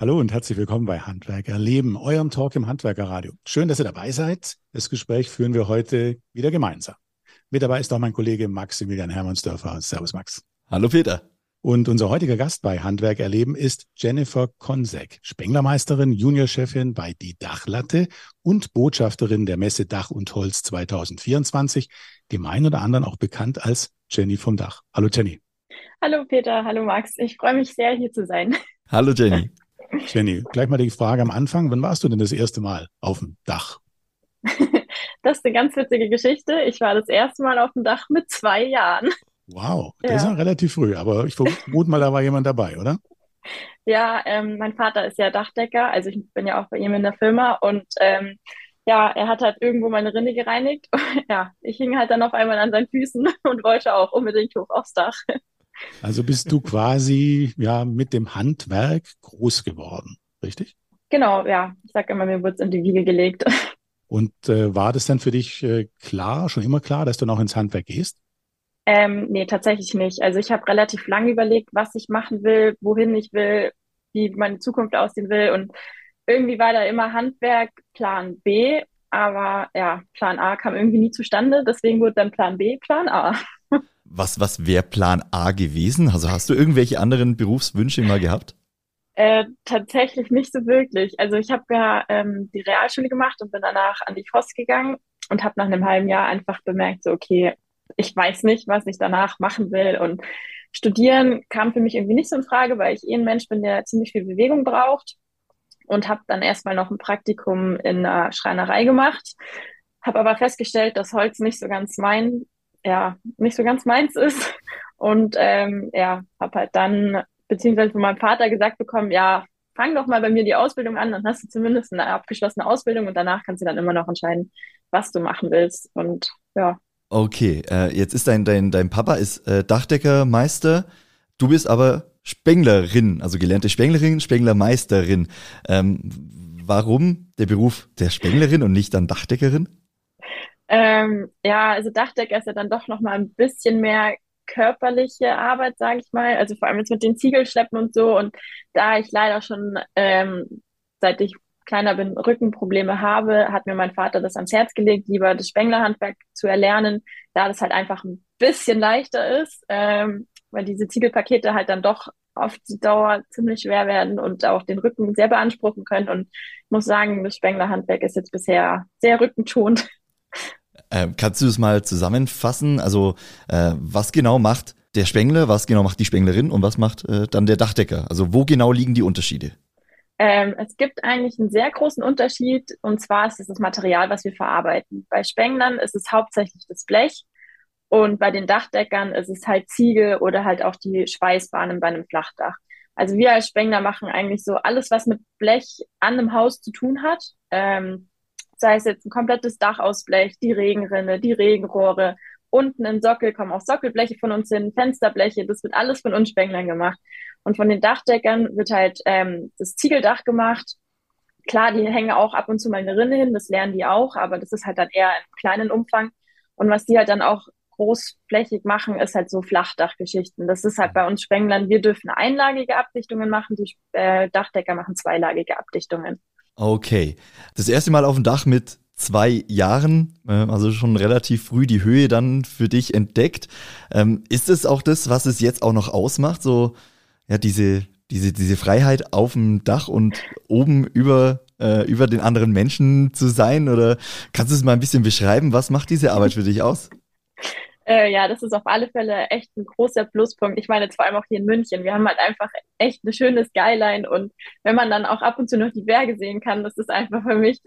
Hallo und herzlich willkommen bei Handwerker Leben, eurem Talk im Handwerkerradio. Schön, dass ihr dabei seid. Das Gespräch führen wir heute wieder gemeinsam. Mit dabei ist auch mein Kollege Maximilian Hermannsdörfer. Servus, Max. Hallo, Peter. Und unser heutiger Gast bei Handwerk erleben ist Jennifer Konsek, Spenglermeisterin, Juniorchefin bei Die Dachlatte und Botschafterin der Messe Dach und Holz 2024, dem einen oder anderen auch bekannt als Jenny vom Dach. Hallo Jenny. Hallo Peter, hallo Max. Ich freue mich sehr, hier zu sein. Hallo Jenny. Jenny, gleich mal die Frage am Anfang. Wann warst du denn das erste Mal auf dem Dach? das ist eine ganz witzige Geschichte. Ich war das erste Mal auf dem Dach mit zwei Jahren. Wow, das ja. ist ja relativ früh, aber ich vermute mal, da war jemand dabei, oder? Ja, ähm, mein Vater ist ja Dachdecker, also ich bin ja auch bei ihm in der Firma und ähm, ja, er hat halt irgendwo meine Rinne gereinigt. ja, ich hing halt dann auf einmal an seinen Füßen und wollte auch unbedingt hoch aufs Dach. Also bist du quasi ja mit dem Handwerk groß geworden, richtig? Genau, ja. Ich sage immer, mir wurde es in die Wiege gelegt. Und äh, war das dann für dich äh, klar, schon immer klar, dass du noch ins Handwerk gehst? Ähm, nee, tatsächlich nicht. Also ich habe relativ lange überlegt, was ich machen will, wohin ich will, wie meine Zukunft aussehen will. Und irgendwie war da immer Handwerk Plan B, aber ja, Plan A kam irgendwie nie zustande. Deswegen wurde dann Plan B Plan A. Was, was wäre Plan A gewesen? Also hast du irgendwelche anderen Berufswünsche mal gehabt? Äh, tatsächlich nicht so wirklich. Also ich habe ja ähm, die Realschule gemacht und bin danach an die FOS gegangen und habe nach einem halben Jahr einfach bemerkt, so okay, ich weiß nicht, was ich danach machen will. Und studieren kam für mich irgendwie nicht so in Frage, weil ich eh ein Mensch bin, der ziemlich viel Bewegung braucht. Und habe dann erstmal noch ein Praktikum in einer Schreinerei gemacht. Habe aber festgestellt, dass Holz nicht so ganz mein ja, nicht so ganz meins ist. Und ähm, ja, habe halt dann, beziehungsweise von meinem Vater gesagt bekommen, ja, fang doch mal bei mir die Ausbildung an, dann hast du zumindest eine abgeschlossene Ausbildung und danach kannst du dann immer noch entscheiden, was du machen willst. Und ja. Okay, äh, jetzt ist dein, dein, dein Papa ist äh, Dachdeckermeister, du bist aber Spenglerin, also gelernte Spenglerin, Spenglermeisterin. Ähm, warum der Beruf der Spenglerin und nicht dann Dachdeckerin? Ähm, ja, also Dachdecker ist ja dann doch noch mal ein bisschen mehr körperliche Arbeit, sage ich mal. Also vor allem jetzt mit den Ziegelschleppen und so. Und da ich leider schon, ähm, seit ich kleiner bin, Rückenprobleme habe, hat mir mein Vater das ans Herz gelegt, lieber das Spenglerhandwerk zu erlernen, da das halt einfach ein bisschen leichter ist, ähm, weil diese Ziegelpakete halt dann doch auf die Dauer ziemlich schwer werden und auch den Rücken sehr beanspruchen können. Und ich muss sagen, das Spenglerhandwerk ist jetzt bisher sehr rückenschonend. Äh, kannst du das mal zusammenfassen? Also äh, was genau macht der Spengler, was genau macht die Spenglerin und was macht äh, dann der Dachdecker? Also wo genau liegen die Unterschiede? Ähm, es gibt eigentlich einen sehr großen Unterschied und zwar ist es das Material, was wir verarbeiten. Bei Spenglern ist es hauptsächlich das Blech und bei den Dachdeckern ist es halt Ziegel oder halt auch die Schweißbahnen bei einem Flachdach. Also wir als Spengler machen eigentlich so alles, was mit Blech an einem Haus zu tun hat. Ähm, sei es jetzt ein komplettes Dachausblech, die Regenrinne, die Regenrohre, unten im Sockel kommen auch Sockelbleche von uns hin, Fensterbleche, das wird alles von uns Spenglern gemacht. Und von den Dachdeckern wird halt ähm, das Ziegeldach gemacht. Klar, die hängen auch ab und zu mal eine Rinne hin, das lernen die auch, aber das ist halt dann eher im kleinen Umfang. Und was die halt dann auch großflächig machen, ist halt so Flachdachgeschichten. Das ist halt bei uns Spenglern, wir dürfen einlagige Abdichtungen machen, die äh, Dachdecker machen zweilagige Abdichtungen. Okay. Das erste Mal auf dem Dach mit zwei Jahren, äh, also schon relativ früh die Höhe dann für dich entdeckt. Ähm, ist es auch das, was es jetzt auch noch ausmacht? So, ja, diese, diese, diese Freiheit auf dem Dach und oben über, äh, über den anderen Menschen zu sein? Oder kannst du es mal ein bisschen beschreiben? Was macht diese Arbeit für dich aus? Äh, ja, das ist auf alle Fälle echt ein großer Pluspunkt. Ich meine vor allem auch hier in München. Wir haben halt einfach echt eine schöne Skyline und wenn man dann auch ab und zu noch die Berge sehen kann, das ist einfach für mich,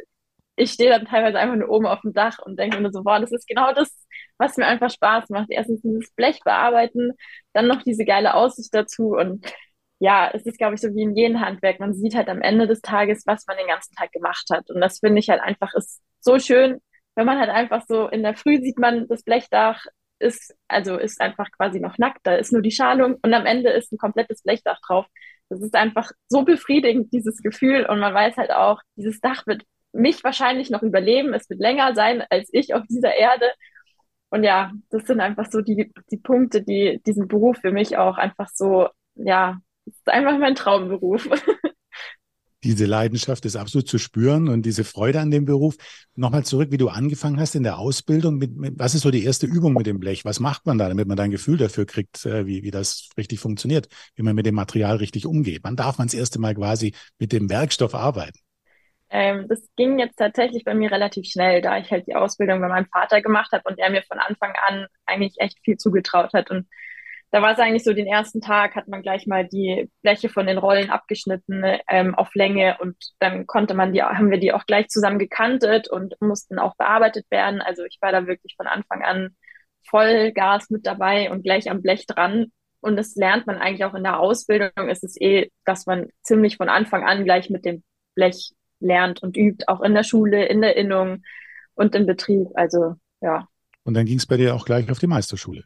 ich stehe dann teilweise einfach nur oben auf dem Dach und denke mir so, boah, das ist genau das, was mir einfach Spaß macht. Erstens dieses Blech bearbeiten, dann noch diese geile Aussicht dazu und ja, es ist, glaube ich, so wie in jedem Handwerk. Man sieht halt am Ende des Tages, was man den ganzen Tag gemacht hat. Und das finde ich halt einfach ist so schön, wenn man halt einfach so in der Früh sieht man das Blechdach, ist, also ist einfach quasi noch nackt, da ist nur die Schalung und am Ende ist ein komplettes Blechdach drauf. Das ist einfach so befriedigend, dieses Gefühl. Und man weiß halt auch, dieses Dach wird mich wahrscheinlich noch überleben. Es wird länger sein als ich auf dieser Erde. Und ja, das sind einfach so die, die Punkte, die diesen Beruf für mich auch einfach so, ja, ist einfach mein Traumberuf. Diese Leidenschaft ist absolut zu spüren und diese Freude an dem Beruf. Nochmal zurück, wie du angefangen hast in der Ausbildung. Mit, mit, was ist so die erste Übung mit dem Blech? Was macht man da, damit man da ein Gefühl dafür kriegt, äh, wie, wie das richtig funktioniert, wie man mit dem Material richtig umgeht? Wann darf man das erste Mal quasi mit dem Werkstoff arbeiten? Ähm, das ging jetzt tatsächlich bei mir relativ schnell, da ich halt die Ausbildung bei meinem Vater gemacht habe und er mir von Anfang an eigentlich echt viel zugetraut hat. Und da war es eigentlich so, den ersten Tag hat man gleich mal die Bleche von den Rollen abgeschnitten ähm, auf Länge und dann konnte man die, haben wir die auch gleich zusammen gekantet und mussten auch bearbeitet werden. Also ich war da wirklich von Anfang an voll Gas mit dabei und gleich am Blech dran. Und das lernt man eigentlich auch in der Ausbildung. Es ist eh, dass man ziemlich von Anfang an gleich mit dem Blech lernt und übt, auch in der Schule, in der Innung und im Betrieb. Also ja. Und dann ging es bei dir auch gleich auf die Meisterschule.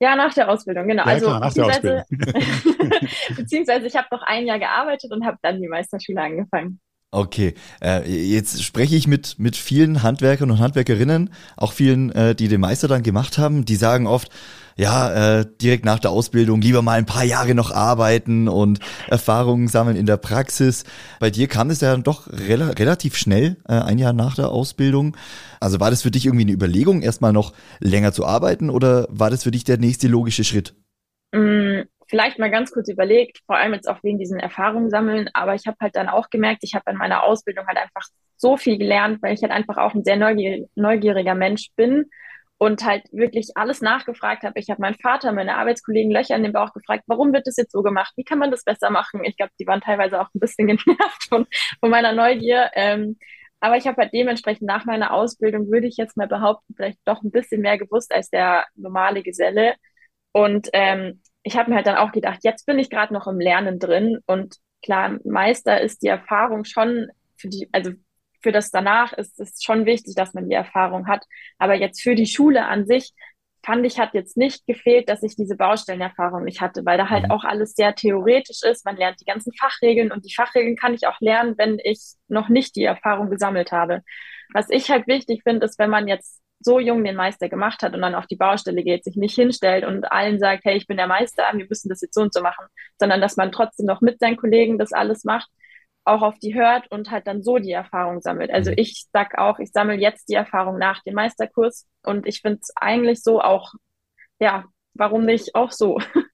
Ja, nach der Ausbildung, genau. Ja, also klar, nach der Ausbildung. beziehungsweise ich habe noch ein Jahr gearbeitet und habe dann die Meisterschule angefangen. Okay, äh, jetzt spreche ich mit, mit vielen Handwerkern und Handwerkerinnen, auch vielen, äh, die den Meister dann gemacht haben, die sagen oft, ja, äh, direkt nach der Ausbildung lieber mal ein paar Jahre noch arbeiten und Erfahrungen sammeln in der Praxis. Bei dir kam es ja doch rel relativ schnell, äh, ein Jahr nach der Ausbildung. Also war das für dich irgendwie eine Überlegung, erstmal noch länger zu arbeiten oder war das für dich der nächste logische Schritt? Mm, vielleicht mal ganz kurz überlegt, vor allem jetzt auch wegen diesen Erfahrungen sammeln, aber ich habe halt dann auch gemerkt, ich habe in meiner Ausbildung halt einfach so viel gelernt, weil ich halt einfach auch ein sehr neugier neugieriger Mensch bin und halt wirklich alles nachgefragt habe. Ich habe meinen Vater, meine Arbeitskollegen Löcher in den Bauch gefragt, warum wird das jetzt so gemacht? Wie kann man das besser machen? Ich glaube, die waren teilweise auch ein bisschen genervt von, von meiner Neugier. Ähm, aber ich habe halt dementsprechend nach meiner Ausbildung, würde ich jetzt mal behaupten, vielleicht doch ein bisschen mehr gewusst als der normale Geselle. Und ähm, ich habe mir halt dann auch gedacht, jetzt bin ich gerade noch im Lernen drin und klar, Meister ist die Erfahrung schon für die, also für das danach ist es schon wichtig, dass man die Erfahrung hat. Aber jetzt für die Schule an sich fand ich, hat jetzt nicht gefehlt, dass ich diese Baustellenerfahrung nicht hatte, weil da halt mhm. auch alles sehr theoretisch ist. Man lernt die ganzen Fachregeln und die Fachregeln kann ich auch lernen, wenn ich noch nicht die Erfahrung gesammelt habe. Was ich halt wichtig finde, ist, wenn man jetzt so jung den Meister gemacht hat und dann auf die Baustelle geht, sich nicht hinstellt und allen sagt, hey, ich bin der Meister, wir müssen das jetzt so und so machen, sondern dass man trotzdem noch mit seinen Kollegen das alles macht, auch auf die hört und halt dann so die Erfahrung sammelt. Also mhm. ich sag auch, ich sammle jetzt die Erfahrung nach dem Meisterkurs und ich finde es eigentlich so auch, ja, warum nicht auch so?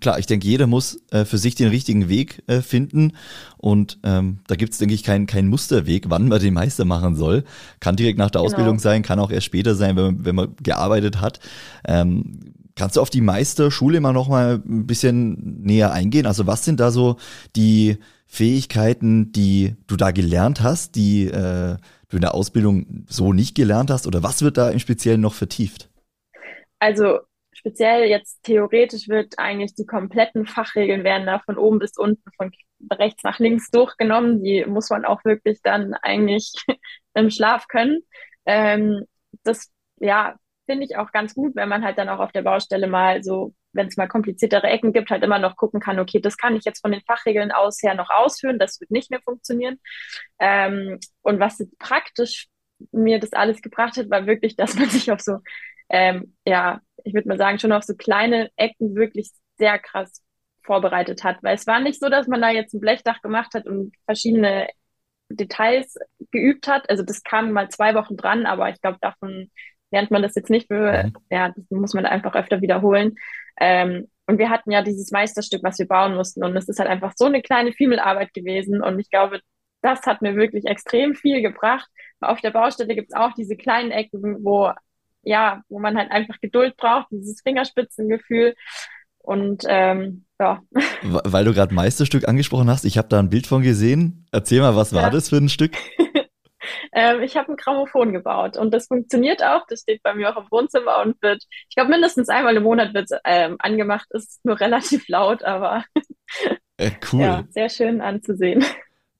Klar, ich denke, jeder muss äh, für sich den richtigen Weg äh, finden. Und ähm, da gibt es, denke ich, keinen kein Musterweg, wann man den Meister machen soll. Kann direkt nach der genau. Ausbildung sein, kann auch erst später sein, wenn man, wenn man gearbeitet hat. Ähm, kannst du auf die Meisterschule mal noch mal ein bisschen näher eingehen? Also was sind da so die Fähigkeiten, die du da gelernt hast, die äh, du in der Ausbildung so nicht gelernt hast? Oder was wird da im Speziellen noch vertieft? Also speziell jetzt theoretisch wird eigentlich die kompletten Fachregeln werden da von oben bis unten, von rechts nach links durchgenommen. Die muss man auch wirklich dann eigentlich im Schlaf können. Ähm, das, ja, finde ich auch ganz gut, wenn man halt dann auch auf der Baustelle mal so, wenn es mal kompliziertere Ecken gibt, halt immer noch gucken kann, okay, das kann ich jetzt von den Fachregeln aus her noch ausführen, das wird nicht mehr funktionieren. Ähm, und was praktisch mir das alles gebracht hat, war wirklich, dass man sich auf so, ähm, ja, ich würde mal sagen, schon auf so kleine Ecken wirklich sehr krass vorbereitet hat. Weil es war nicht so, dass man da jetzt ein Blechdach gemacht hat und verschiedene Details geübt hat. Also das kam mal zwei Wochen dran, aber ich glaube, davon lernt man das jetzt nicht. Für, mhm. Ja, das muss man einfach öfter wiederholen. Ähm, und wir hatten ja dieses Meisterstück, was wir bauen mussten. Und es ist halt einfach so eine kleine Fiemelarbeit gewesen. Und ich glaube, das hat mir wirklich extrem viel gebracht. Auf der Baustelle gibt es auch diese kleinen Ecken, wo ja, wo man halt einfach Geduld braucht, dieses Fingerspitzengefühl. Und ähm, ja. Weil du gerade Meisterstück angesprochen hast, ich habe da ein Bild von gesehen. Erzähl mal, was ja. war das für ein Stück? ähm, ich habe ein Grammophon gebaut und das funktioniert auch. Das steht bei mir auch im Wohnzimmer und wird, ich glaube, mindestens einmal im Monat wird ähm, angemacht. Ist nur relativ laut, aber äh, cool. Ja, sehr schön anzusehen.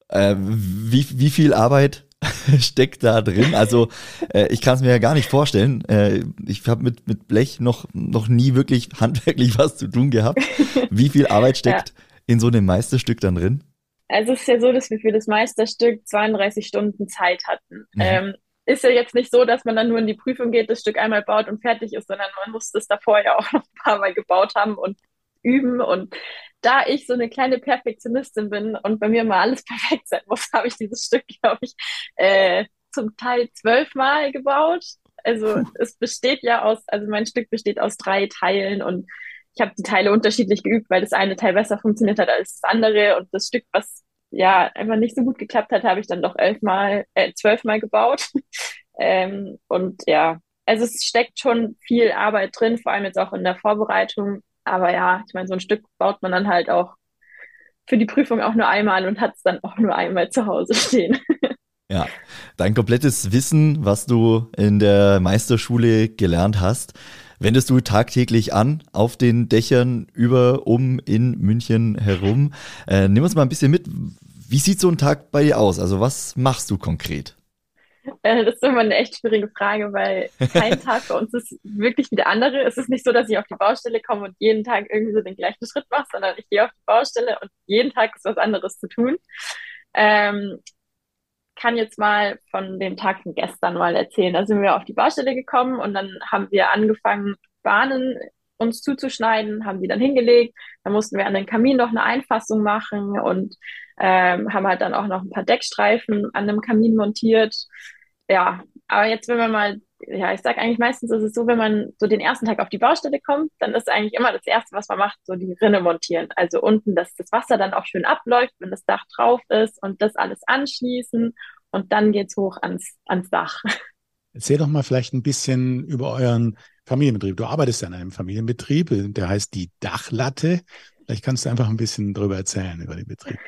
Äh, wie, wie viel Arbeit steckt da drin. Also äh, ich kann es mir ja gar nicht vorstellen. Äh, ich habe mit, mit Blech noch, noch nie wirklich handwerklich was zu tun gehabt. Wie viel Arbeit steckt ja. in so einem Meisterstück dann drin? Also es ist ja so, dass wir für das Meisterstück 32 Stunden Zeit hatten. Mhm. Ähm, ist ja jetzt nicht so, dass man dann nur in die Prüfung geht, das Stück einmal baut und fertig ist, sondern man muss das davor ja auch noch ein paar Mal gebaut haben und üben und da ich so eine kleine Perfektionistin bin und bei mir immer alles perfekt sein muss, habe ich dieses Stück, glaube ich, äh, zum Teil zwölfmal gebaut. Also es besteht ja aus, also mein Stück besteht aus drei Teilen und ich habe die Teile unterschiedlich geübt, weil das eine Teil besser funktioniert hat als das andere und das Stück, was ja einfach nicht so gut geklappt hat, habe ich dann doch elfmal, äh, zwölfmal gebaut. ähm, und ja, also es steckt schon viel Arbeit drin, vor allem jetzt auch in der Vorbereitung. Aber ja, ich meine, so ein Stück baut man dann halt auch für die Prüfung auch nur einmal und hat es dann auch nur einmal zu Hause stehen. Ja, dein komplettes Wissen, was du in der Meisterschule gelernt hast, wendest du tagtäglich an auf den Dächern über, um in München herum. Äh, nimm uns mal ein bisschen mit. Wie sieht so ein Tag bei dir aus? Also was machst du konkret? Äh, das ist immer eine echt schwierige Frage, weil kein Tag bei uns ist wirklich wie der andere. Es ist nicht so, dass ich auf die Baustelle komme und jeden Tag irgendwie so den gleichen Schritt mache, sondern ich gehe auf die Baustelle und jeden Tag ist was anderes zu tun. Ähm, kann jetzt mal von dem Tag von gestern mal erzählen. Da sind wir auf die Baustelle gekommen und dann haben wir angefangen, Bahnen uns zuzuschneiden, haben die dann hingelegt. Dann mussten wir an den Kamin noch eine Einfassung machen und ähm, haben halt dann auch noch ein paar Deckstreifen an dem Kamin montiert. Ja, aber jetzt, wenn man mal, ja, ich sag eigentlich meistens ist es so, wenn man so den ersten Tag auf die Baustelle kommt, dann ist eigentlich immer das Erste, was man macht, so die Rinne montieren. Also unten, dass das Wasser dann auch schön abläuft, wenn das Dach drauf ist und das alles anschließen und dann geht's hoch ans, ans Dach. Erzähl doch mal vielleicht ein bisschen über euren Familienbetrieb. Du arbeitest ja in einem Familienbetrieb, der heißt die Dachlatte. Vielleicht kannst du einfach ein bisschen darüber erzählen, über den Betrieb.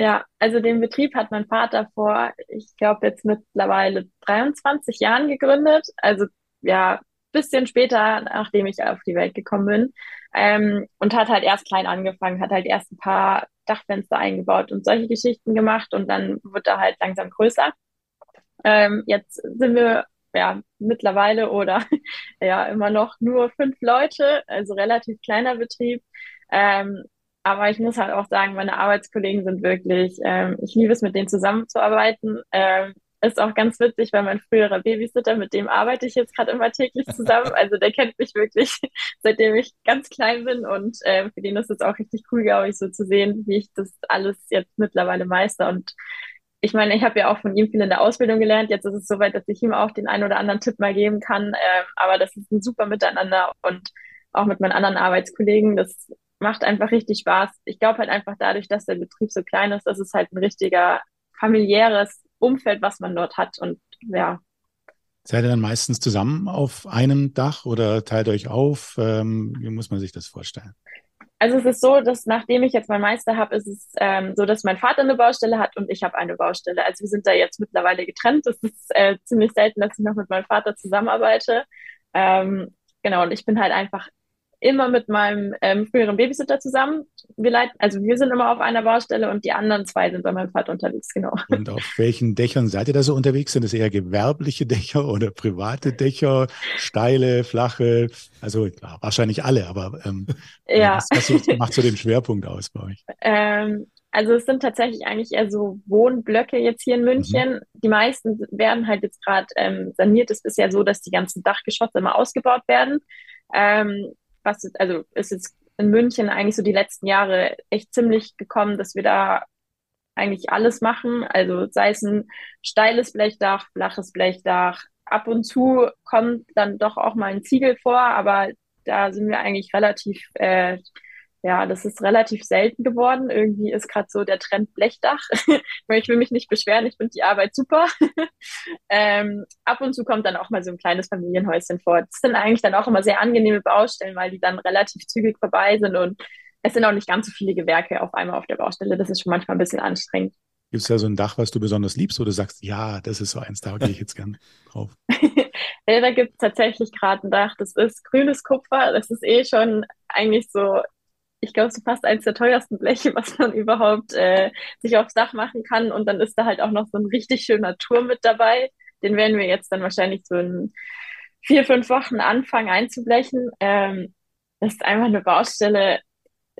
Ja, also den Betrieb hat mein Vater vor, ich glaube jetzt mittlerweile 23 Jahren gegründet. Also ja, bisschen später, nachdem ich auf die Welt gekommen bin. Ähm, und hat halt erst klein angefangen, hat halt erst ein paar Dachfenster eingebaut und solche Geschichten gemacht und dann wird er halt langsam größer. Ähm, jetzt sind wir ja mittlerweile oder ja immer noch nur fünf Leute, also relativ kleiner Betrieb. Ähm, aber ich muss halt auch sagen, meine Arbeitskollegen sind wirklich, ähm, ich liebe es, mit denen zusammenzuarbeiten. Ähm, ist auch ganz witzig, weil mein früherer Babysitter, mit dem arbeite ich jetzt gerade immer täglich zusammen. Also der kennt mich wirklich, seitdem ich ganz klein bin. Und äh, für den ist es auch richtig cool, glaube ich, so zu sehen, wie ich das alles jetzt mittlerweile meister. Und ich meine, ich habe ja auch von ihm viel in der Ausbildung gelernt. Jetzt ist es soweit, dass ich ihm auch den einen oder anderen Tipp mal geben kann. Ähm, aber das ist ein super Miteinander und auch mit meinen anderen Arbeitskollegen. Das macht einfach richtig Spaß. Ich glaube halt einfach dadurch, dass der Betrieb so klein ist, dass es halt ein richtiger familiäres Umfeld, was man dort hat. Und ja. Seid ihr dann meistens zusammen auf einem Dach oder teilt euch auf? Ähm, wie muss man sich das vorstellen? Also es ist so, dass nachdem ich jetzt meinen Meister habe, ist es ähm, so, dass mein Vater eine Baustelle hat und ich habe eine Baustelle. Also wir sind da jetzt mittlerweile getrennt. Es ist äh, ziemlich selten, dass ich noch mit meinem Vater zusammenarbeite. Ähm, genau, und ich bin halt einfach immer mit meinem ähm, früheren Babysitter zusammen. Wir leiten, also wir sind immer auf einer Baustelle und die anderen zwei sind bei meinem Vater unterwegs, genau. Und auf welchen Dächern seid ihr da so unterwegs? Sind es eher gewerbliche Dächer oder private Dächer, steile, flache? Also klar, wahrscheinlich alle, aber ähm, ja. was, was macht so den Schwerpunkt aus bei euch? Ähm, also es sind tatsächlich eigentlich eher so Wohnblöcke jetzt hier in München. Mhm. Die meisten werden halt jetzt gerade ähm, saniert. Es ist ja so, dass die ganzen Dachgeschosse immer ausgebaut werden. Ähm, was, also ist jetzt in München eigentlich so die letzten Jahre echt ziemlich gekommen, dass wir da eigentlich alles machen. Also sei es ein steiles Blechdach, flaches Blechdach. Ab und zu kommt dann doch auch mal ein Ziegel vor, aber da sind wir eigentlich relativ äh, ja, das ist relativ selten geworden. Irgendwie ist gerade so der Trend Blechdach. ich will mich nicht beschweren, ich finde die Arbeit super. ähm, ab und zu kommt dann auch mal so ein kleines Familienhäuschen vor. Das sind eigentlich dann auch immer sehr angenehme Baustellen, weil die dann relativ zügig vorbei sind und es sind auch nicht ganz so viele Gewerke auf einmal auf der Baustelle. Das ist schon manchmal ein bisschen anstrengend. Gibt es da so ein Dach, was du besonders liebst, wo du sagst, ja, das ist so eins, da gehe ich jetzt gern drauf? ja, da gibt es tatsächlich gerade ein Dach, das ist grünes Kupfer. Das ist eh schon eigentlich so ich glaube, so fast eins der teuersten Bleche, was man überhaupt äh, sich aufs Dach machen kann. Und dann ist da halt auch noch so ein richtig schöner Turm mit dabei. Den werden wir jetzt dann wahrscheinlich so in vier, fünf Wochen anfangen einzublechen. Ähm, das ist einfach eine Baustelle,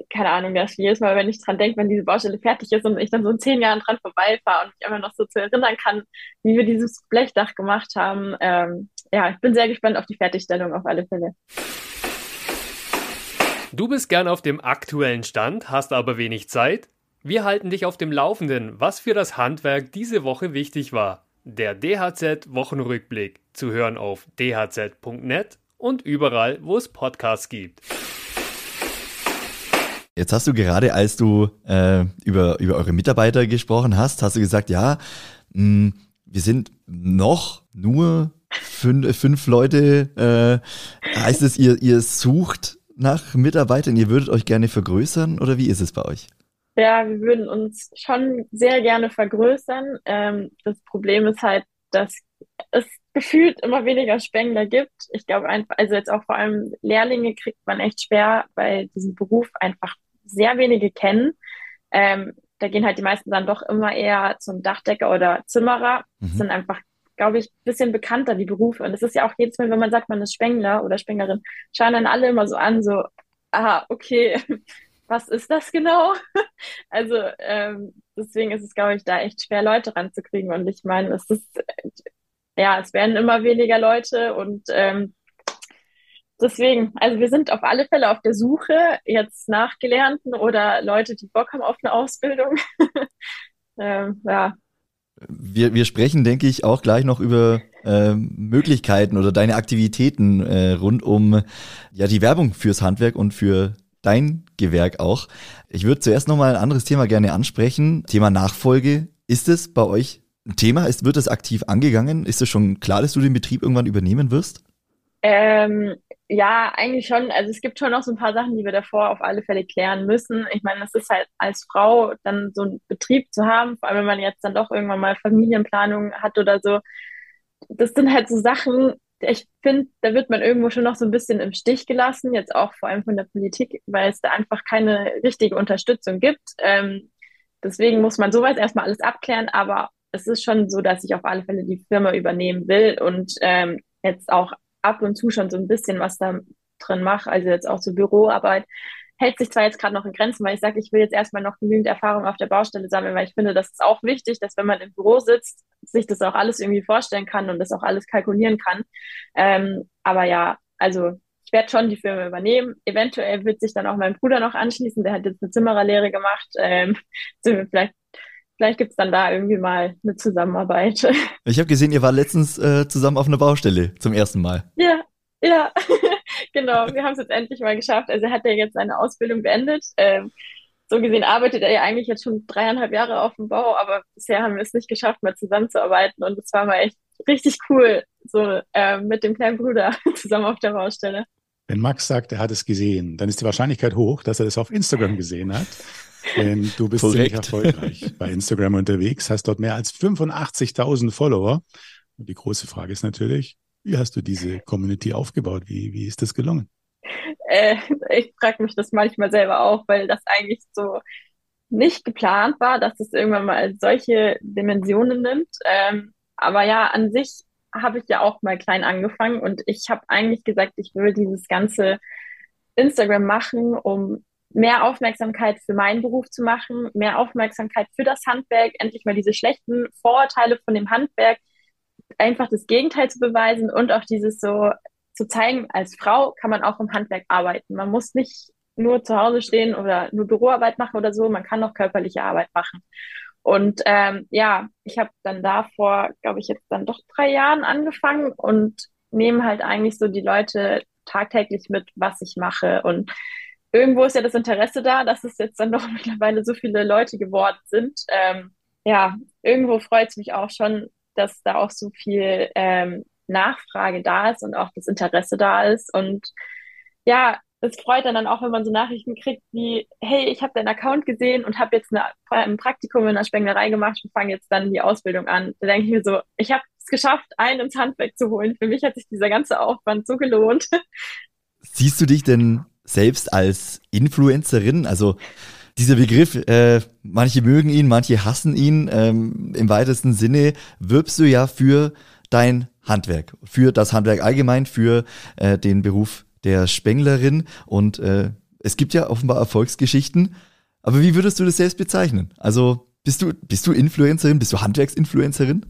keine Ahnung, dass jedes Mal, wenn ich dran denke, wenn diese Baustelle fertig ist und ich dann so in zehn Jahren dran vorbeifahre und mich einfach noch so zu erinnern kann, wie wir dieses Blechdach gemacht haben. Ähm, ja, ich bin sehr gespannt auf die Fertigstellung auf alle Fälle. Du bist gern auf dem aktuellen Stand, hast aber wenig Zeit? Wir halten dich auf dem Laufenden, was für das Handwerk diese Woche wichtig war. Der DHZ Wochenrückblick zu hören auf dhz.net und überall, wo es Podcasts gibt. Jetzt hast du gerade, als du äh, über, über eure Mitarbeiter gesprochen hast, hast du gesagt, ja, mh, hm, wir sind noch nur fünf, fünf Leute. Äh, heißt es, ihr, ihr sucht nach Mitarbeitern, ihr würdet euch gerne vergrößern oder wie ist es bei euch? Ja, wir würden uns schon sehr gerne vergrößern. Ähm, das Problem ist halt, dass es gefühlt immer weniger Spengler gibt. Ich glaube einfach, also jetzt auch vor allem Lehrlinge kriegt man echt schwer, weil diesen Beruf einfach sehr wenige kennen. Ähm, da gehen halt die meisten dann doch immer eher zum Dachdecker oder Zimmerer. Mhm. Das sind einfach, glaube ich, ein bisschen bekannter, die Berufe. Und es ist ja auch jedes Mal, wenn man sagt, man ist Spengler oder Spenglerin, schauen dann alle immer so an, so, aha, okay, was ist das genau? also ähm, deswegen ist es, glaube ich, da echt schwer, Leute ranzukriegen. Und ich meine, es ist, ja, es werden immer weniger Leute und ähm, deswegen, also wir sind auf alle Fälle auf der Suche jetzt nach Gelernten oder Leute, die Bock haben auf eine Ausbildung. ähm, ja. Wir, wir sprechen, denke ich, auch gleich noch über äh, Möglichkeiten oder deine Aktivitäten äh, rund um ja die Werbung fürs Handwerk und für dein Gewerk auch. Ich würde zuerst nochmal ein anderes Thema gerne ansprechen. Thema Nachfolge. Ist es bei euch ein Thema? Ist, wird es aktiv angegangen? Ist es schon klar, dass du den Betrieb irgendwann übernehmen wirst? Ähm, ja, eigentlich schon. Also es gibt schon noch so ein paar Sachen, die wir davor auf alle Fälle klären müssen. Ich meine, es ist halt als Frau dann so einen Betrieb zu haben, vor allem wenn man jetzt dann doch irgendwann mal Familienplanung hat oder so. Das sind halt so Sachen, ich finde, da wird man irgendwo schon noch so ein bisschen im Stich gelassen, jetzt auch vor allem von der Politik, weil es da einfach keine richtige Unterstützung gibt. Ähm, deswegen muss man sowas erstmal alles abklären, aber es ist schon so, dass ich auf alle Fälle die Firma übernehmen will und ähm, jetzt auch ab und zu schon so ein bisschen was da drin mache, also jetzt auch so Büroarbeit, hält sich zwar jetzt gerade noch in Grenzen, weil ich sage, ich will jetzt erstmal noch genügend Erfahrung auf der Baustelle sammeln, weil ich finde, das ist auch wichtig, dass wenn man im Büro sitzt, sich das auch alles irgendwie vorstellen kann und das auch alles kalkulieren kann. Ähm, aber ja, also ich werde schon die Firma übernehmen. Eventuell wird sich dann auch mein Bruder noch anschließen, der hat jetzt eine Zimmererlehre gemacht. Ähm, vielleicht vielleicht gibt's dann da irgendwie mal eine Zusammenarbeit. Ich habe gesehen, ihr war letztens äh, zusammen auf einer Baustelle zum ersten Mal. Ja, ja, genau. Wir haben es jetzt endlich mal geschafft. Also er hat ja jetzt seine Ausbildung beendet. Ähm, so gesehen arbeitet er ja eigentlich jetzt schon dreieinhalb Jahre auf dem Bau, aber bisher haben wir es nicht geschafft, mal zusammenzuarbeiten. Und es war mal echt richtig cool, so äh, mit dem kleinen Bruder zusammen auf der Baustelle. Wenn Max sagt, er hat es gesehen, dann ist die Wahrscheinlichkeit hoch, dass er das auf Instagram gesehen hat. Denn du bist Korrekt. ziemlich erfolgreich bei Instagram unterwegs, hast dort mehr als 85.000 Follower. Und die große Frage ist natürlich, wie hast du diese Community aufgebaut? Wie, wie ist das gelungen? Äh, ich frage mich das manchmal selber auch, weil das eigentlich so nicht geplant war, dass es irgendwann mal solche Dimensionen nimmt. Ähm, aber ja, an sich habe ich ja auch mal klein angefangen und ich habe eigentlich gesagt, ich will dieses ganze Instagram machen, um mehr Aufmerksamkeit für meinen Beruf zu machen, mehr Aufmerksamkeit für das Handwerk, endlich mal diese schlechten Vorurteile von dem Handwerk, einfach das Gegenteil zu beweisen und auch dieses so zu zeigen, als Frau kann man auch im Handwerk arbeiten. Man muss nicht nur zu Hause stehen oder nur Büroarbeit machen oder so, man kann auch körperliche Arbeit machen. Und ähm, ja, ich habe dann da vor, glaube ich, jetzt dann doch drei Jahren angefangen und nehme halt eigentlich so die Leute tagtäglich mit, was ich mache. Und irgendwo ist ja das Interesse da, dass es jetzt dann doch mittlerweile so viele Leute geworden sind. Ähm, ja, irgendwo freut es mich auch schon, dass da auch so viel ähm, Nachfrage da ist und auch das Interesse da ist. Und ja, es freut dann, auch, wenn man so Nachrichten kriegt wie, hey, ich habe deinen Account gesehen und habe jetzt eine, ein Praktikum in der Spenglerei gemacht und fange jetzt dann die Ausbildung an. Da denke ich mir so, ich habe es geschafft, einen ins Handwerk zu holen. Für mich hat sich dieser ganze Aufwand so gelohnt. Siehst du dich denn selbst als Influencerin? Also dieser Begriff, äh, manche mögen ihn, manche hassen ihn. Ähm, Im weitesten Sinne wirbst du ja für dein Handwerk, für das Handwerk allgemein, für äh, den Beruf der Spenglerin. Und äh, es gibt ja offenbar Erfolgsgeschichten. Aber wie würdest du das selbst bezeichnen? Also bist du, bist du Influencerin, bist du Handwerksinfluencerin?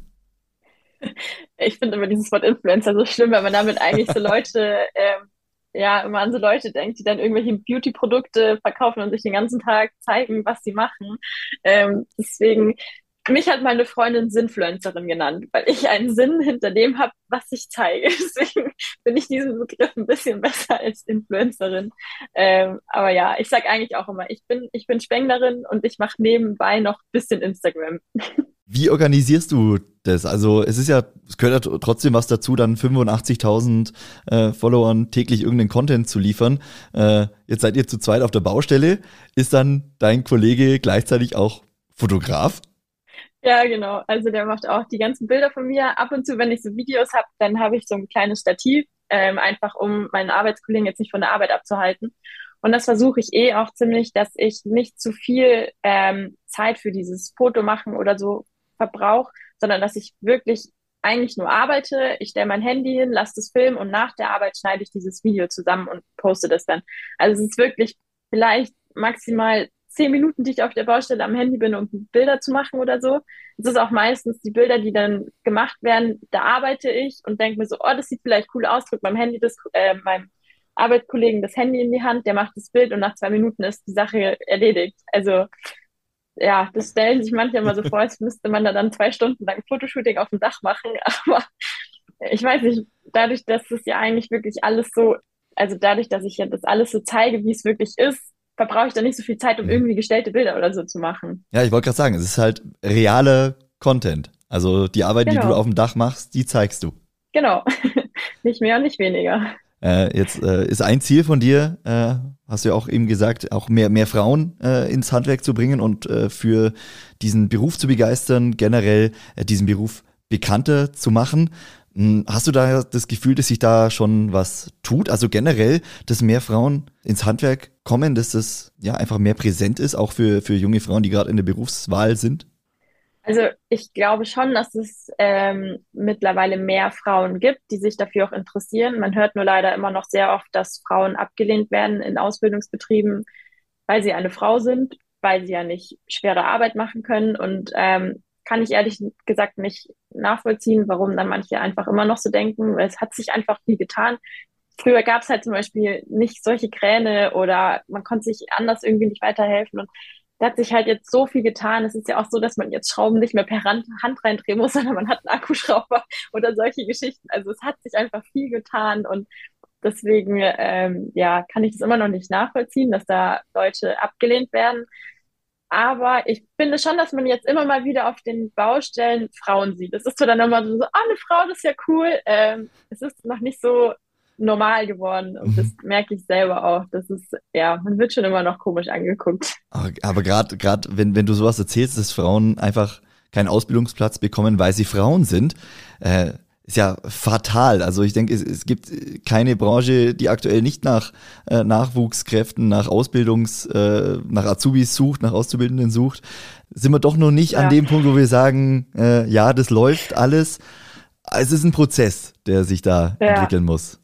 Ich finde immer dieses Wort Influencer so schlimm, weil man damit eigentlich so Leute ähm, ja immer an so Leute denke, die dann irgendwelche Beauty-Produkte verkaufen und sich den ganzen Tag zeigen, was sie machen. Ähm, deswegen mich hat meine Freundin Sinnfluencerin genannt, weil ich einen Sinn hinter dem habe, was ich zeige. Deswegen bin ich diesen Begriff ein bisschen besser als Influencerin. Ähm, aber ja, ich sage eigentlich auch immer, ich bin, ich bin Spenglerin und ich mache nebenbei noch ein bisschen Instagram. Wie organisierst du das? Also es ist ja, es gehört ja trotzdem was dazu, dann 85.000 äh, Followern täglich irgendeinen Content zu liefern. Äh, jetzt seid ihr zu zweit auf der Baustelle. Ist dann dein Kollege gleichzeitig auch Fotograf? Ja, genau. Also der macht auch die ganzen Bilder von mir. Ab und zu, wenn ich so Videos habe, dann habe ich so ein kleines Stativ, ähm, einfach um meinen Arbeitskollegen jetzt nicht von der Arbeit abzuhalten. Und das versuche ich eh auch ziemlich, dass ich nicht zu viel ähm, Zeit für dieses Foto machen oder so verbrauche, sondern dass ich wirklich eigentlich nur arbeite. Ich stelle mein Handy hin, lasse das filmen und nach der Arbeit schneide ich dieses Video zusammen und poste das dann. Also es ist wirklich vielleicht maximal zehn Minuten, die ich auf der Baustelle am Handy bin, um Bilder zu machen oder so. Es ist auch meistens die Bilder, die dann gemacht werden, da arbeite ich und denke mir so, oh, das sieht vielleicht cool aus, drück meinem Handy das, äh, meinem Arbeitskollegen das Handy in die Hand, der macht das Bild und nach zwei Minuten ist die Sache erledigt. Also ja, das stellen sich manche immer so vor, als müsste man da dann zwei Stunden lang Fotoshooting auf dem Dach machen, aber ich weiß nicht, dadurch, dass es ja eigentlich wirklich alles so, also dadurch, dass ich ja das alles so zeige, wie es wirklich ist, verbrauche ich da nicht so viel Zeit, um mhm. irgendwie gestellte Bilder oder so zu machen. Ja, ich wollte gerade sagen, es ist halt reale Content. Also die Arbeit, genau. die du genau. auf dem Dach machst, die zeigst du. Genau. nicht mehr und nicht weniger. Äh, jetzt äh, ist ein Ziel von dir, äh, hast du ja auch eben gesagt, auch mehr, mehr Frauen äh, ins Handwerk zu bringen und äh, für diesen Beruf zu begeistern, generell äh, diesen Beruf bekannter zu machen. Hm, hast du da das Gefühl, dass sich da schon was tut? Also generell, dass mehr Frauen ins Handwerk kommen, dass das ja einfach mehr präsent ist, auch für, für junge Frauen, die gerade in der Berufswahl sind? Also ich glaube schon, dass es ähm, mittlerweile mehr Frauen gibt, die sich dafür auch interessieren. Man hört nur leider immer noch sehr oft, dass Frauen abgelehnt werden in Ausbildungsbetrieben, weil sie eine Frau sind, weil sie ja nicht schwere Arbeit machen können. Und ähm, kann ich ehrlich gesagt nicht nachvollziehen, warum dann manche einfach immer noch so denken. Es hat sich einfach viel getan. Früher gab es halt zum Beispiel nicht solche Kräne oder man konnte sich anders irgendwie nicht weiterhelfen. Und da hat sich halt jetzt so viel getan. Es ist ja auch so, dass man jetzt Schrauben nicht mehr per Hand, Hand reindrehen muss, sondern man hat einen Akkuschrauber oder solche Geschichten. Also es hat sich einfach viel getan und deswegen ähm, ja kann ich das immer noch nicht nachvollziehen, dass da Leute abgelehnt werden. Aber ich finde schon, dass man jetzt immer mal wieder auf den Baustellen Frauen sieht. Es ist so dann immer so, ah, eine Frau, das ist ja cool. Ähm, es ist noch nicht so normal geworden und mhm. das merke ich selber auch. Das ist, ja, man wird schon immer noch komisch angeguckt. Aber gerade, gerade wenn, wenn du sowas erzählst, dass Frauen einfach keinen Ausbildungsplatz bekommen, weil sie Frauen sind, äh, ist ja fatal. Also ich denke, es, es gibt keine Branche, die aktuell nicht nach äh, Nachwuchskräften, nach Ausbildungs, äh, nach Azubis sucht, nach Auszubildenden sucht. Sind wir doch noch nicht ja. an dem Punkt, wo wir sagen, äh, ja, das läuft alles. Es ist ein Prozess, der sich da ja. entwickeln muss.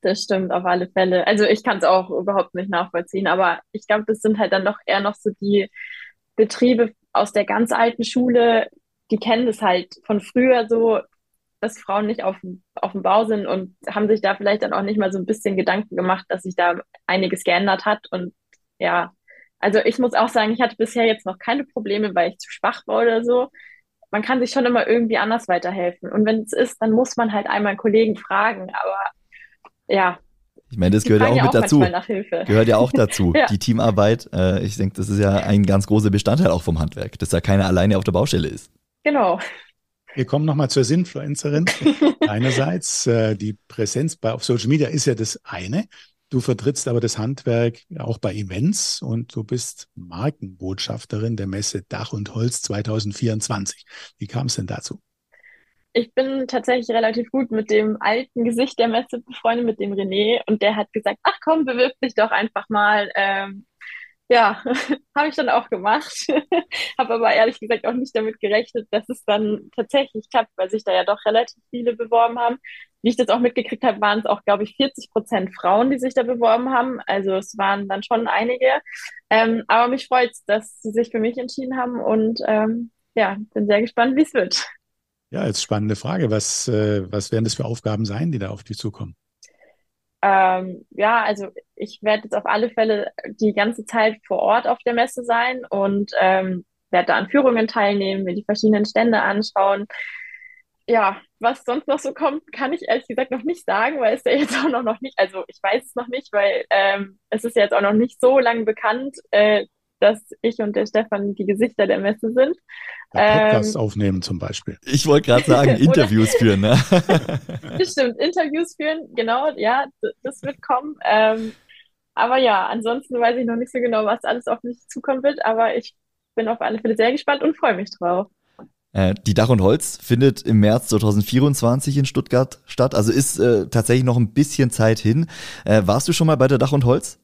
Das stimmt auf alle Fälle. Also ich kann es auch überhaupt nicht nachvollziehen, aber ich glaube, das sind halt dann doch eher noch so die Betriebe aus der ganz alten Schule, die kennen das halt von früher so, dass Frauen nicht auf, auf dem Bau sind und haben sich da vielleicht dann auch nicht mal so ein bisschen Gedanken gemacht, dass sich da einiges geändert hat. Und ja, also ich muss auch sagen, ich hatte bisher jetzt noch keine Probleme, weil ich zu schwach war oder so. Man kann sich schon immer irgendwie anders weiterhelfen. Und wenn es ist, dann muss man halt einmal einen Kollegen fragen. Aber ja. Ich meine, das gehört ja auch mit dazu. Gehört ja auch dazu. ja. Die Teamarbeit. Äh, ich denke, das ist ja ein ganz großer Bestandteil auch vom Handwerk, dass da keiner alleine auf der Baustelle ist. Genau. Wir kommen nochmal zur Sinfluencerin. Einerseits, äh, die Präsenz bei, auf Social Media ist ja das eine. Du vertrittst aber das Handwerk auch bei Events und du bist Markenbotschafterin der Messe Dach und Holz 2024. Wie kam es denn dazu? ich bin tatsächlich relativ gut mit dem alten Gesicht der Messe befreundet, mit dem René. Und der hat gesagt, ach komm, bewirb dich doch einfach mal. Ähm, ja, habe ich dann auch gemacht. habe aber ehrlich gesagt auch nicht damit gerechnet, dass es dann tatsächlich klappt, weil sich da ja doch relativ viele beworben haben. Wie ich das auch mitgekriegt habe, waren es auch, glaube ich, 40 Prozent Frauen, die sich da beworben haben. Also es waren dann schon einige. Ähm, aber mich freut es, dass sie sich für mich entschieden haben und ähm, ja, bin sehr gespannt, wie es wird. Ja, jetzt spannende Frage. Was, äh, was werden das für Aufgaben sein, die da auf dich zukommen? Ähm, ja, also ich werde jetzt auf alle Fälle die ganze Zeit vor Ort auf der Messe sein und ähm, werde da an Führungen teilnehmen, mir die verschiedenen Stände anschauen. Ja, was sonst noch so kommt, kann ich ehrlich gesagt noch nicht sagen, weil es ja jetzt auch noch, nicht, also ich weiß es noch nicht, weil ähm, es ist ja jetzt auch noch nicht so lange bekannt, äh, dass ich und der Stefan die Gesichter der Messe sind. Ja, Podcasts ähm, aufnehmen zum Beispiel. Ich wollte gerade sagen, Interviews führen. Ne? Stimmt, Interviews führen, genau, ja, das wird kommen. Ähm, aber ja, ansonsten weiß ich noch nicht so genau, was alles auf mich zukommen wird, aber ich bin auf alle Fälle sehr gespannt und freue mich drauf. Äh, die Dach und Holz findet im März 2024 in Stuttgart statt, also ist äh, tatsächlich noch ein bisschen Zeit hin. Äh, warst du schon mal bei der Dach und Holz?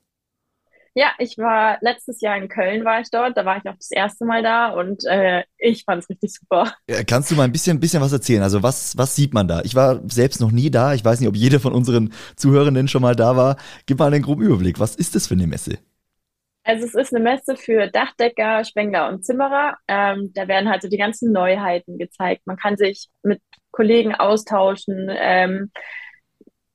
Ja, ich war letztes Jahr in Köln, war ich dort. Da war ich auch das erste Mal da und äh, ich fand es richtig super. Kannst du mal ein bisschen, bisschen was erzählen? Also was, was sieht man da? Ich war selbst noch nie da. Ich weiß nicht, ob jeder von unseren Zuhörenden schon mal da war. Gib mal einen groben Überblick. Was ist das für eine Messe? Also es ist eine Messe für Dachdecker, Spengler und Zimmerer. Ähm, da werden halt so die ganzen Neuheiten gezeigt. Man kann sich mit Kollegen austauschen. Ähm,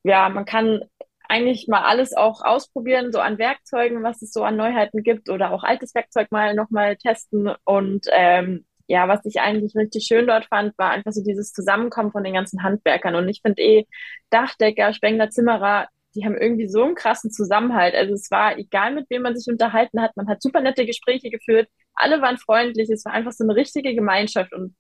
ja, man kann eigentlich mal alles auch ausprobieren, so an Werkzeugen, was es so an Neuheiten gibt oder auch altes Werkzeug mal nochmal testen. Und ähm, ja, was ich eigentlich richtig schön dort fand, war einfach so dieses Zusammenkommen von den ganzen Handwerkern. Und ich finde eh, Dachdecker, Spengler, Zimmerer, die haben irgendwie so einen krassen Zusammenhalt. Also es war egal, mit wem man sich unterhalten hat, man hat super nette Gespräche geführt, alle waren freundlich, es war einfach so eine richtige Gemeinschaft. Und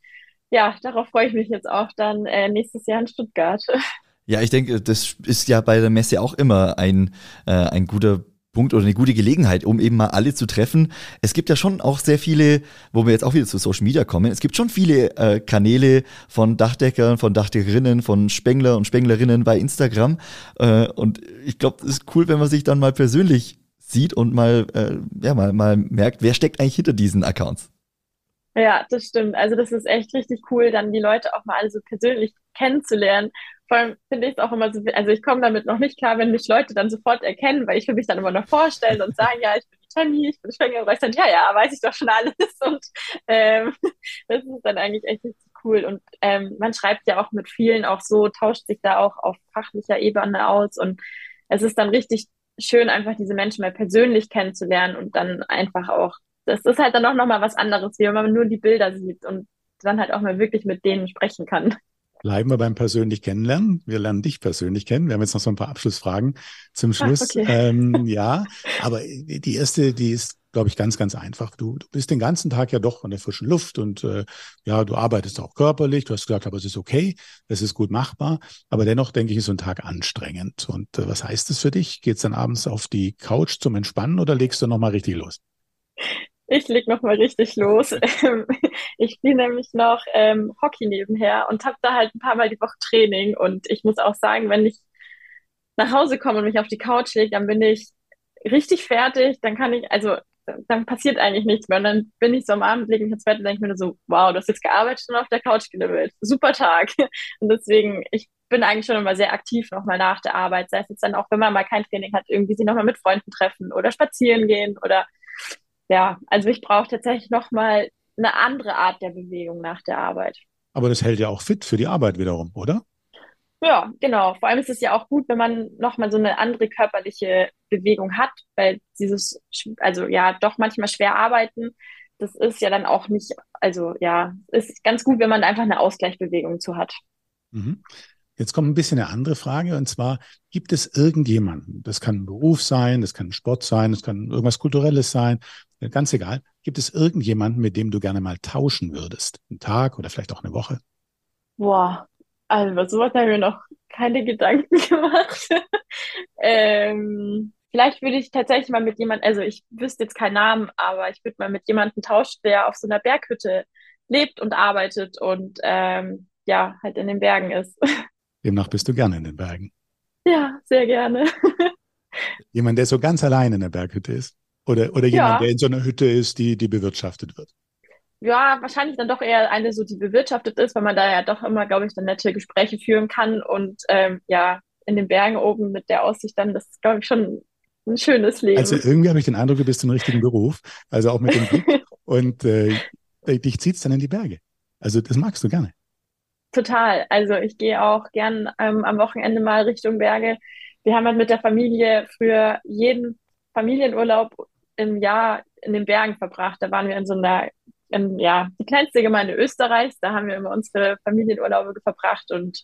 ja, darauf freue ich mich jetzt auch dann äh, nächstes Jahr in Stuttgart. Ja, ich denke, das ist ja bei der Messe auch immer ein, äh, ein guter Punkt oder eine gute Gelegenheit, um eben mal alle zu treffen. Es gibt ja schon auch sehr viele, wo wir jetzt auch wieder zu Social Media kommen, es gibt schon viele äh, Kanäle von Dachdeckern, von Dachdeckerinnen, von Spengler und Spenglerinnen bei Instagram. Äh, und ich glaube, es ist cool, wenn man sich dann mal persönlich sieht und mal, äh, ja, mal, mal merkt, wer steckt eigentlich hinter diesen Accounts. Ja, das stimmt. Also das ist echt richtig cool, dann die Leute auch mal alle so persönlich kennenzulernen vor allem finde ich es auch immer so, also ich komme damit noch nicht klar, wenn mich Leute dann sofort erkennen, weil ich will mich dann immer noch vorstellen und sagen, ja, ich bin die ich bin Schwänger, und ich dann, ja, ja, weiß ich doch schon alles. Und ähm, das ist dann eigentlich echt cool. Und ähm, man schreibt ja auch mit vielen auch so, tauscht sich da auch auf fachlicher Ebene aus. Und es ist dann richtig schön, einfach diese Menschen mal persönlich kennenzulernen und dann einfach auch, das ist halt dann auch nochmal was anderes, wie wenn man nur die Bilder sieht und dann halt auch mal wirklich mit denen sprechen kann. Bleiben wir beim persönlich kennenlernen. Wir lernen dich persönlich kennen. Wir haben jetzt noch so ein paar Abschlussfragen zum Schluss. Ach, okay. ähm, ja, aber die erste, die ist, glaube ich, ganz, ganz einfach. Du, du bist den ganzen Tag ja doch an der frischen Luft und äh, ja, du arbeitest auch körperlich. Du hast gesagt, aber es ist okay, es ist gut machbar. Aber dennoch, denke ich, ist so ein Tag anstrengend. Und äh, was heißt das für dich? Geht's dann abends auf die Couch zum Entspannen oder legst du nochmal richtig los? Ich leg noch mal richtig los. Ich spiele nämlich noch ähm, Hockey nebenher und habe da halt ein paar Mal die Woche Training. Und ich muss auch sagen, wenn ich nach Hause komme und mich auf die Couch lege, dann bin ich richtig fertig. Dann kann ich, also dann passiert eigentlich nichts mehr. Und dann bin ich so am Abend, lege mich ins Bett und denke mir nur so, wow, du hast jetzt gearbeitet und auf der Couch genibbelt. Super Tag. Und deswegen, ich bin eigentlich schon immer sehr aktiv nochmal nach der Arbeit. Sei es jetzt dann auch, wenn man mal kein Training hat, irgendwie sich nochmal mit Freunden treffen oder spazieren gehen oder ja, also ich brauche tatsächlich nochmal eine andere Art der Bewegung nach der Arbeit. Aber das hält ja auch fit für die Arbeit wiederum, oder? Ja, genau. Vor allem ist es ja auch gut, wenn man nochmal so eine andere körperliche Bewegung hat, weil dieses, also ja, doch manchmal schwer arbeiten, das ist ja dann auch nicht, also ja, ist ganz gut, wenn man einfach eine Ausgleichsbewegung zu hat. Mhm. Jetzt kommt ein bisschen eine andere Frage und zwar, gibt es irgendjemanden, das kann ein Beruf sein, das kann ein Sport sein, das kann irgendwas Kulturelles sein, ganz egal, gibt es irgendjemanden, mit dem du gerne mal tauschen würdest? Einen Tag oder vielleicht auch eine Woche? Boah, also über sowas habe ich mir noch keine Gedanken gemacht. ähm, vielleicht würde ich tatsächlich mal mit jemandem, also ich wüsste jetzt keinen Namen, aber ich würde mal mit jemandem tauschen, der auf so einer Berghütte lebt und arbeitet und ähm, ja, halt in den Bergen ist. Demnach bist du gerne in den Bergen. Ja, sehr gerne. Jemand, der so ganz allein in der Berghütte ist. Oder, oder jemand, ja. der in so einer Hütte ist, die, die bewirtschaftet wird. Ja, wahrscheinlich dann doch eher eine, so die bewirtschaftet ist, weil man da ja doch immer, glaube ich, dann nette Gespräche führen kann. Und ähm, ja, in den Bergen oben mit der Aussicht dann, das ist, glaube ich, schon ein schönes Leben. Also irgendwie habe ich den Eindruck, du bist im richtigen Beruf. Also auch mit dem Blick. und äh, dich zieht es dann in die Berge. Also das magst du gerne. Total. Also ich gehe auch gern ähm, am Wochenende mal Richtung Berge. wir haben halt mit der Familie früher jeden Familienurlaub im Jahr in den Bergen verbracht. Da waren wir in so einer, in, ja, die kleinste Gemeinde Österreichs. Da haben wir immer unsere Familienurlaube verbracht und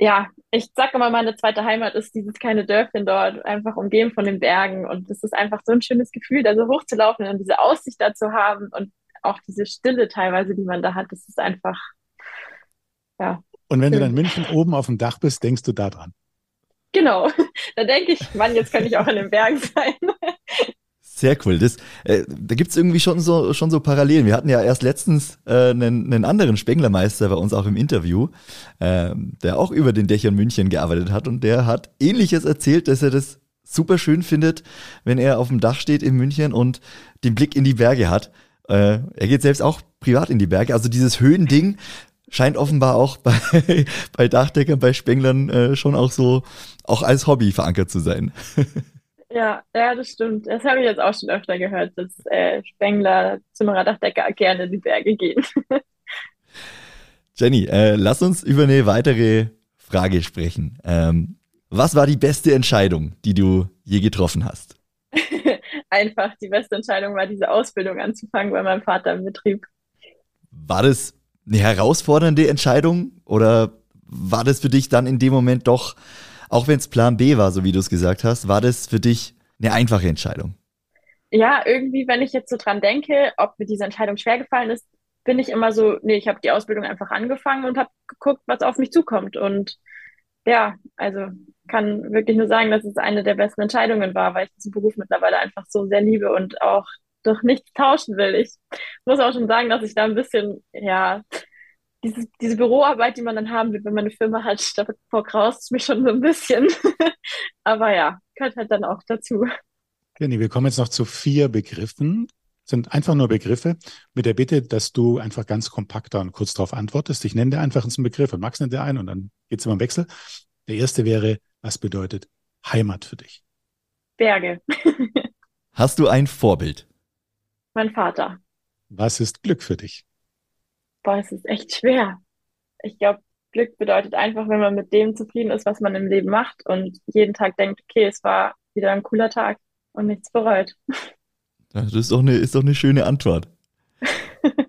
ja, ich sage immer, meine zweite Heimat ist dieses kleine Dörfchen dort, einfach umgeben von den Bergen. Und es ist einfach so ein schönes Gefühl, da so hochzulaufen und diese Aussicht da zu haben und auch diese Stille teilweise, die man da hat. Das ist einfach, ja. Und wenn schön. du dann in München oben auf dem Dach bist, denkst du da dran? Genau, da denke ich, Mann, jetzt kann ich auch in den Bergen sein. Sehr cool. Das, äh, da gibt's irgendwie schon so, schon so Parallelen. Wir hatten ja erst letztens äh, einen, einen anderen Spenglermeister bei uns auch im Interview, äh, der auch über den Dächern München gearbeitet hat und der hat ähnliches erzählt, dass er das super schön findet, wenn er auf dem Dach steht in München und den Blick in die Berge hat. Äh, er geht selbst auch privat in die Berge. Also dieses Höhending scheint offenbar auch bei, bei Dachdeckern, bei Spenglern äh, schon auch so auch als Hobby verankert zu sein. Ja, ja, das stimmt. Das habe ich jetzt auch schon öfter gehört, dass äh, Spengler, Zimmerer, Dachdecker gerne in die Berge gehen. Jenny, äh, lass uns über eine weitere Frage sprechen. Ähm, was war die beste Entscheidung, die du je getroffen hast? Einfach die beste Entscheidung war, diese Ausbildung anzufangen bei meinem Vater im Betrieb. War das eine herausfordernde Entscheidung oder war das für dich dann in dem Moment doch auch wenn es Plan B war, so wie du es gesagt hast, war das für dich eine einfache Entscheidung? Ja, irgendwie, wenn ich jetzt so dran denke, ob mir diese Entscheidung schwer gefallen ist, bin ich immer so, nee, ich habe die Ausbildung einfach angefangen und habe geguckt, was auf mich zukommt. Und ja, also kann wirklich nur sagen, dass es eine der besten Entscheidungen war, weil ich diesen Beruf mittlerweile einfach so sehr liebe und auch doch nichts tauschen will. Ich muss auch schon sagen, dass ich da ein bisschen, ja, diese, diese Büroarbeit, die man dann haben will, wenn man eine Firma hat, davor graust es mich schon so ein bisschen. Aber ja, gehört halt dann auch dazu. Jenny, wir kommen jetzt noch zu vier Begriffen. Sind einfach nur Begriffe mit der Bitte, dass du einfach ganz kompakter und kurz darauf antwortest. Ich nenne dir einfach einen Begriff und Max nennt dir einen und dann geht es immer im Wechsel. Der erste wäre, was bedeutet Heimat für dich? Berge. Hast du ein Vorbild? Mein Vater. Was ist Glück für dich? Boah, es ist echt schwer. Ich glaube, Glück bedeutet einfach, wenn man mit dem zufrieden ist, was man im Leben macht und jeden Tag denkt, okay, es war wieder ein cooler Tag und nichts bereut. Das ist doch eine, ist doch eine schöne Antwort.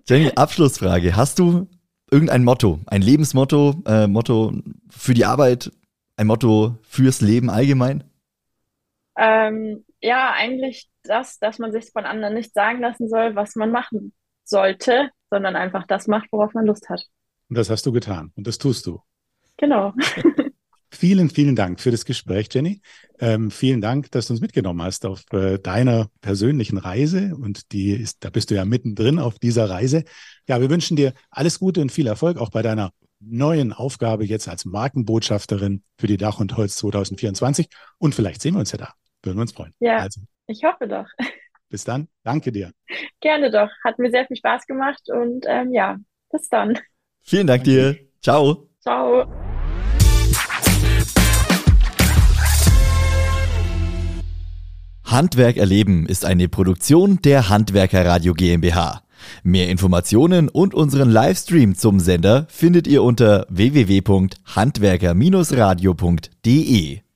Jenny, Abschlussfrage. Hast du irgendein Motto, ein Lebensmotto, äh, Motto für die Arbeit, ein Motto fürs Leben allgemein? Ähm, ja, eigentlich das, dass man sich von anderen nicht sagen lassen soll, was man machen sollte, sondern einfach das macht, worauf man Lust hat. Und das hast du getan und das tust du. Genau. vielen, vielen Dank für das Gespräch, Jenny. Ähm, vielen Dank, dass du uns mitgenommen hast auf äh, deiner persönlichen Reise und die ist, da bist du ja mittendrin auf dieser Reise. Ja, wir wünschen dir alles Gute und viel Erfolg auch bei deiner neuen Aufgabe jetzt als Markenbotschafterin für die Dach und Holz 2024 und vielleicht sehen wir uns ja da. Würden wir uns freuen. Ja, also. ich hoffe doch. Bis dann. Danke dir. Gerne doch. Hat mir sehr viel Spaß gemacht und ähm, ja, bis dann. Vielen Dank dir. Ciao. Ciao. Handwerk erleben ist eine Produktion der Handwerker Radio GmbH. Mehr Informationen und unseren Livestream zum Sender findet ihr unter www.handwerker-radio.de.